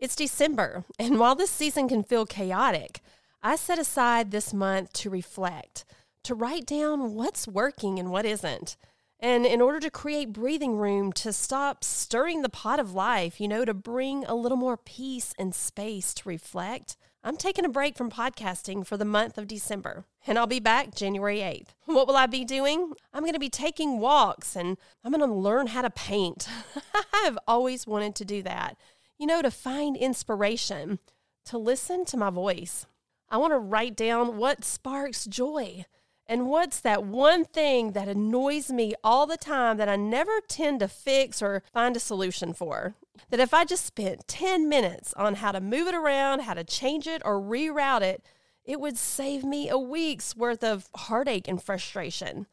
It's December, and while this season can feel chaotic, I set aside this month to reflect, to write down what's working and what isn't. And in order to create breathing room to stop stirring the pot of life, you know, to bring a little more peace and space to reflect, I'm taking a break from podcasting for the month of December, and I'll be back January 8th. What will I be doing? I'm going to be taking walks and I'm going to learn how to paint. I've always wanted to do that you know, to find inspiration, to listen to my voice. I want to write down what sparks joy and what's that one thing that annoys me all the time that I never tend to fix or find a solution for. That if I just spent 10 minutes on how to move it around, how to change it or reroute it, it would save me a week's worth of heartache and frustration.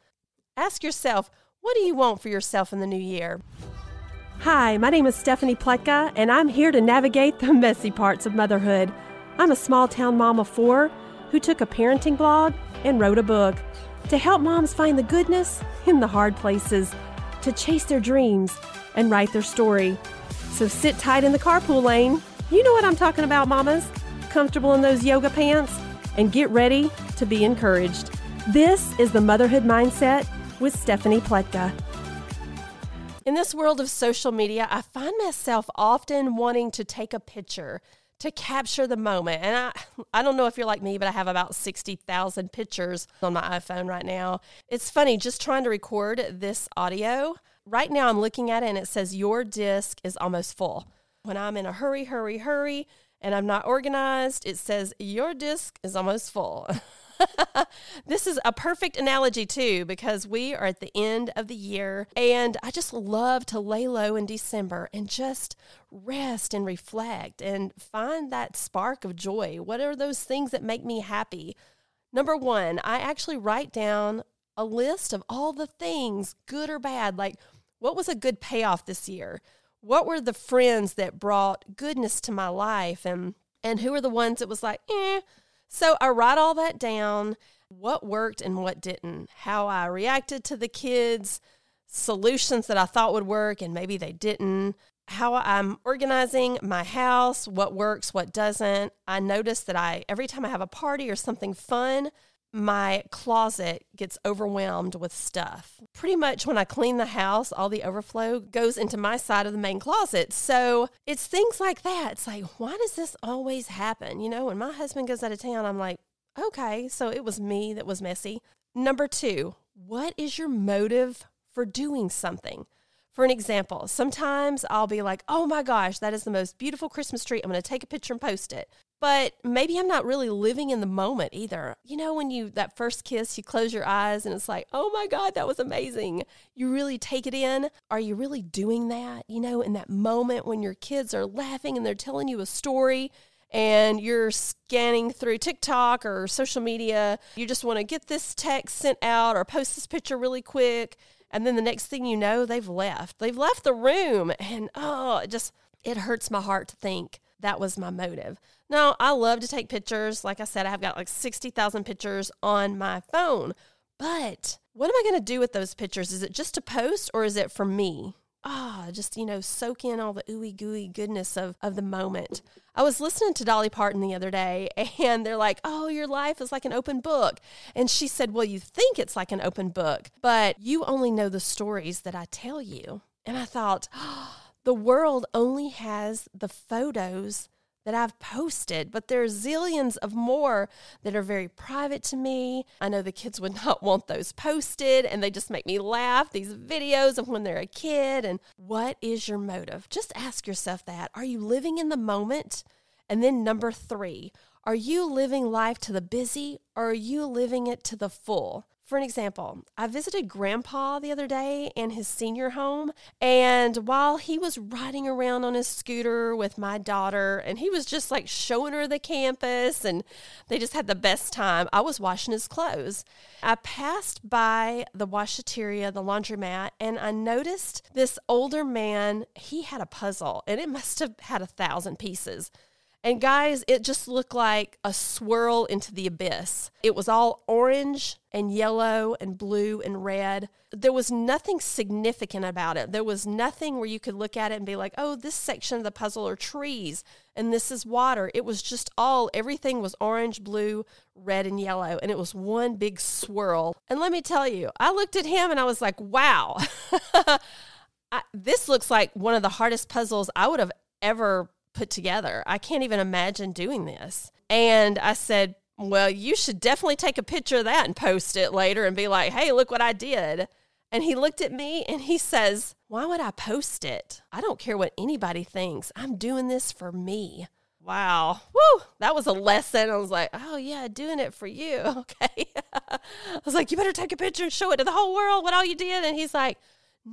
Ask yourself, what do you want for yourself in the new year? Hi, my name is Stephanie Pletka, and I'm here to navigate the messy parts of motherhood. I'm a small town mom of four who took a parenting blog and wrote a book to help moms find the goodness in the hard places, to chase their dreams and write their story. So sit tight in the carpool lane. You know what I'm talking about, mamas. Comfortable in those yoga pants and get ready to be encouraged. This is the Motherhood Mindset with Stephanie Pletka. In this world of social media, I find myself often wanting to take a picture to capture the moment. And I, I don't know if you're like me, but I have about 60,000 pictures on my iPhone right now. It's funny, just trying to record this audio. Right now, I'm looking at it and it says, Your disk is almost full. When I'm in a hurry, hurry, hurry, and I'm not organized, it says, Your disk is almost full. this is a perfect analogy, too, because we are at the end of the year. And I just love to lay low in December and just rest and reflect and find that spark of joy. What are those things that make me happy? Number one, I actually write down a list of all the things, good or bad, like what was a good payoff this year? What were the friends that brought goodness to my life? And and who are the ones that was like, eh, so I write all that down what worked and what didn't, how I reacted to the kids, solutions that I thought would work and maybe they didn't, how I'm organizing my house, what works, what doesn't. I notice that I every time I have a party or something fun, my closet gets overwhelmed with stuff. Pretty much when I clean the house, all the overflow goes into my side of the main closet. So it's things like that. It's like, why does this always happen? You know, when my husband goes out of town, I'm like, okay, so it was me that was messy. Number two, what is your motive for doing something? For an example, sometimes I'll be like, oh my gosh, that is the most beautiful Christmas tree. I'm going to take a picture and post it but maybe I'm not really living in the moment either. You know, when you, that first kiss, you close your eyes and it's like, oh my God, that was amazing. You really take it in. Are you really doing that? You know, in that moment when your kids are laughing and they're telling you a story and you're scanning through TikTok or social media, you just want to get this text sent out or post this picture really quick. And then the next thing you know, they've left. They've left the room. And oh, it just, it hurts my heart to think that was my motive. Now, I love to take pictures. Like I said, I've got like 60,000 pictures on my phone. But what am I going to do with those pictures? Is it just to post or is it for me? Ah, oh, just, you know, soak in all the ooey gooey goodness of, of the moment. I was listening to Dolly Parton the other day and they're like, oh, your life is like an open book. And she said, well, you think it's like an open book, but you only know the stories that I tell you. And I thought, oh, the world only has the photos that I've posted, but there are zillions of more that are very private to me. I know the kids would not want those posted and they just make me laugh. These videos of when they're a kid. And what is your motive? Just ask yourself that. Are you living in the moment? And then number three, are you living life to the busy or are you living it to the full? For an example, I visited grandpa the other day in his senior home, and while he was riding around on his scooter with my daughter, and he was just like showing her the campus, and they just had the best time, I was washing his clothes. I passed by the washateria, the laundromat, and I noticed this older man, he had a puzzle, and it must have had a thousand pieces. And guys, it just looked like a swirl into the abyss. It was all orange and yellow and blue and red. There was nothing significant about it. There was nothing where you could look at it and be like, oh, this section of the puzzle are trees and this is water. It was just all, everything was orange, blue, red, and yellow. And it was one big swirl. And let me tell you, I looked at him and I was like, wow. I, this looks like one of the hardest puzzles I would have ever put together. I can't even imagine doing this. And I said, Well, you should definitely take a picture of that and post it later and be like, Hey, look what I did. And he looked at me and he says, Why would I post it? I don't care what anybody thinks. I'm doing this for me. Wow. Woo. That was a lesson. I was like, oh, yeah, doing it for you. Okay. I was like, you better take a picture and show it to the whole world what all you did. And he's like,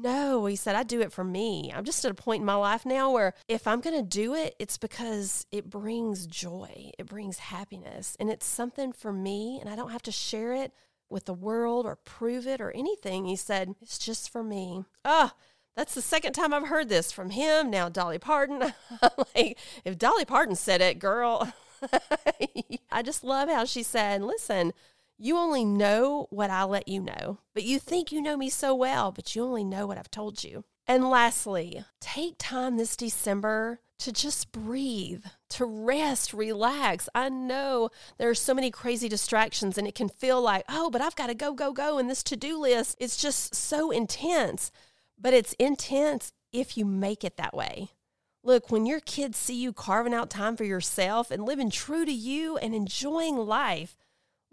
no, he said, I do it for me. I'm just at a point in my life now where if I'm going to do it, it's because it brings joy, it brings happiness, and it's something for me, and I don't have to share it with the world or prove it or anything. He said, It's just for me. Oh, that's the second time I've heard this from him. Now, Dolly Parton. like, if Dolly Parton said it, girl, I just love how she said, Listen, you only know what I let you know, but you think you know me so well, but you only know what I've told you. And lastly, take time this December to just breathe, to rest, relax. I know there are so many crazy distractions and it can feel like, oh, but I've got to go, go, go. And this to do list, it's just so intense. But it's intense if you make it that way. Look, when your kids see you carving out time for yourself and living true to you and enjoying life,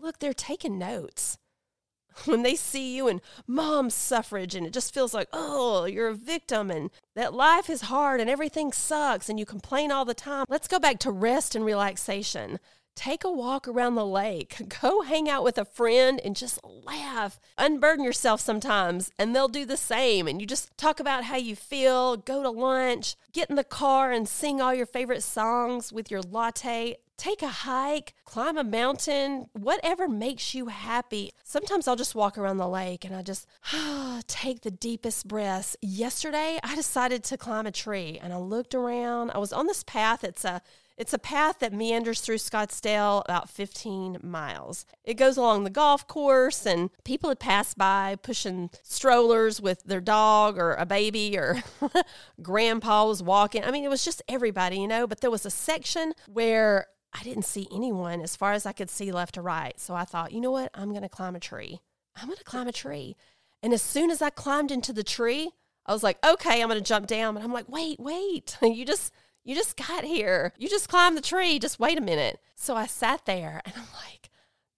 look, they're taking notes. When they see you and mom's suffrage, and it just feels like, oh, you're a victim, and that life is hard and everything sucks, and you complain all the time. Let's go back to rest and relaxation. Take a walk around the lake. Go hang out with a friend and just laugh. Unburden yourself sometimes, and they'll do the same. And you just talk about how you feel, go to lunch, get in the car and sing all your favorite songs with your latte take a hike, climb a mountain, whatever makes you happy. Sometimes I'll just walk around the lake and I just take the deepest breaths. Yesterday, I decided to climb a tree and I looked around. I was on this path. It's a it's a path that meanders through Scottsdale about 15 miles. It goes along the golf course, and people had passed by pushing strollers with their dog or a baby, or grandpa was walking. I mean, it was just everybody, you know. But there was a section where I didn't see anyone as far as I could see left to right. So I thought, you know what? I'm going to climb a tree. I'm going to climb a tree. And as soon as I climbed into the tree, I was like, okay, I'm going to jump down. And I'm like, wait, wait. you just you just got here. You just climbed the tree. Just wait a minute. So I sat there and I'm like,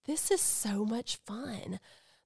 this is so much fun.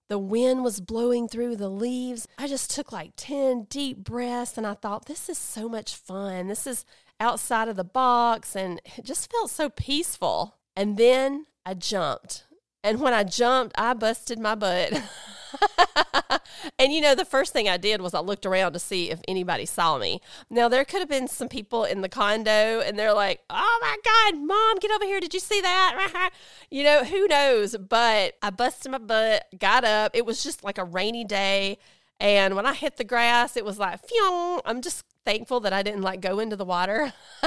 The wind was blowing through the leaves. I just took like 10 deep breaths and I thought, this is so much fun. This is outside of the box and it just felt so peaceful. And then I jumped. And when I jumped, I busted my butt. and you know, the first thing I did was I looked around to see if anybody saw me. Now, there could have been some people in the condo and they're like, oh my God, mom, get over here. Did you see that? you know, who knows? But I busted my butt, got up. It was just like a rainy day. And when I hit the grass, it was like, phew, I'm just thankful that I didn't like go into the water.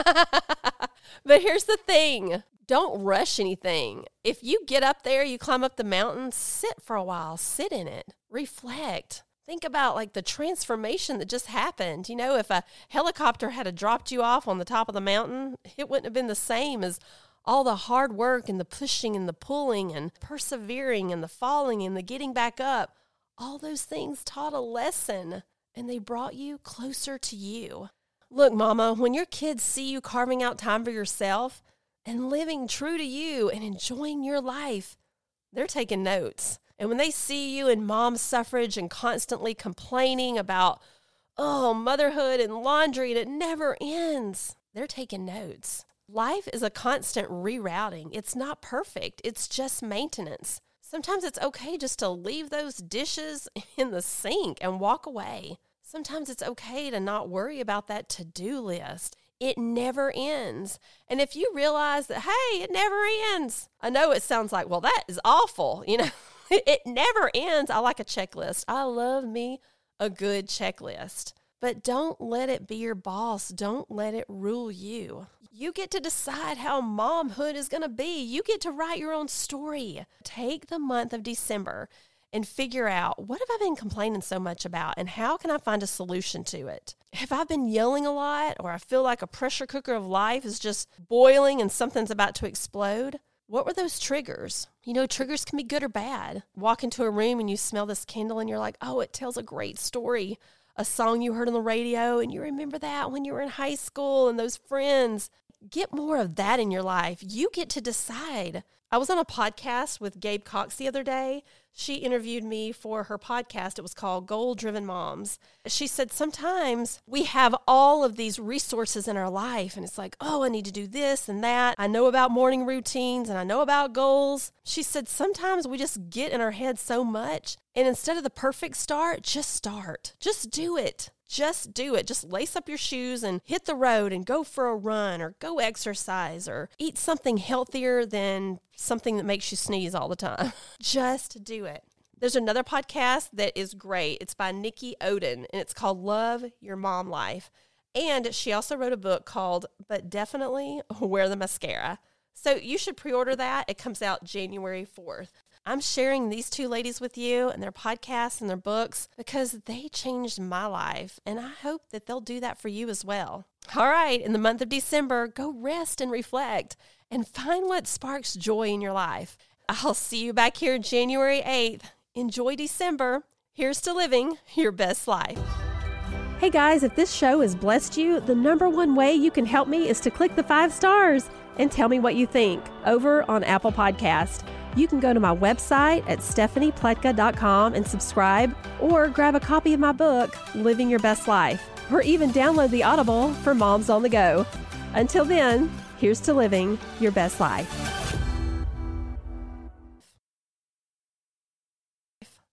but here's the thing don't rush anything. If you get up there, you climb up the mountain, sit for a while, sit in it, reflect. Think about like the transformation that just happened. You know, if a helicopter had dropped you off on the top of the mountain, it wouldn't have been the same as all the hard work and the pushing and the pulling and persevering and the falling and the getting back up. All those things taught a lesson and they brought you closer to you. Look, Mama, when your kids see you carving out time for yourself and living true to you and enjoying your life, they're taking notes. And when they see you in mom suffrage and constantly complaining about, oh, motherhood and laundry and it never ends, they're taking notes. Life is a constant rerouting. It's not perfect, it's just maintenance. Sometimes it's okay just to leave those dishes in the sink and walk away. Sometimes it's okay to not worry about that to do list. It never ends. And if you realize that, hey, it never ends, I know it sounds like, well, that is awful. You know, it never ends. I like a checklist. I love me a good checklist. but don't let it be your boss. Don't let it rule you. You get to decide how momhood is going to be. You get to write your own story. Take the month of December and figure out what have I been complaining so much about and how can I find a solution to it? Have I been yelling a lot or I feel like a pressure cooker of life is just boiling and something's about to explode? What were those triggers? You know, triggers can be good or bad. Walk into a room and you smell this candle and you're like, oh, it tells a great story. A song you heard on the radio and you remember that when you were in high school and those friends. Get more of that in your life. You get to decide. I was on a podcast with Gabe Cox the other day, she interviewed me for her podcast. It was called Goal Driven Moms. She said, Sometimes we have all of these resources in our life, and it's like, oh, I need to do this and that. I know about morning routines and I know about goals. She said, Sometimes we just get in our head so much, and instead of the perfect start, just start. Just do it. Just do it. Just lace up your shoes and hit the road and go for a run or go exercise or eat something healthier than something that makes you sneeze all the time. Just it. There's another podcast that is great. It's by Nikki Odin and it's called Love Your Mom Life. And she also wrote a book called But Definitely Wear the Mascara. So you should pre order that. It comes out January 4th. I'm sharing these two ladies with you and their podcasts and their books because they changed my life. And I hope that they'll do that for you as well. All right, in the month of December, go rest and reflect and find what sparks joy in your life. I'll see you back here January 8th. Enjoy December. Here's to living your best life. Hey guys, if this show has blessed you, the number one way you can help me is to click the five stars and tell me what you think over on Apple Podcast. You can go to my website at stephaniepletka.com and subscribe, or grab a copy of my book, Living Your Best Life, or even download the Audible for moms on the go. Until then, here's to living your best life.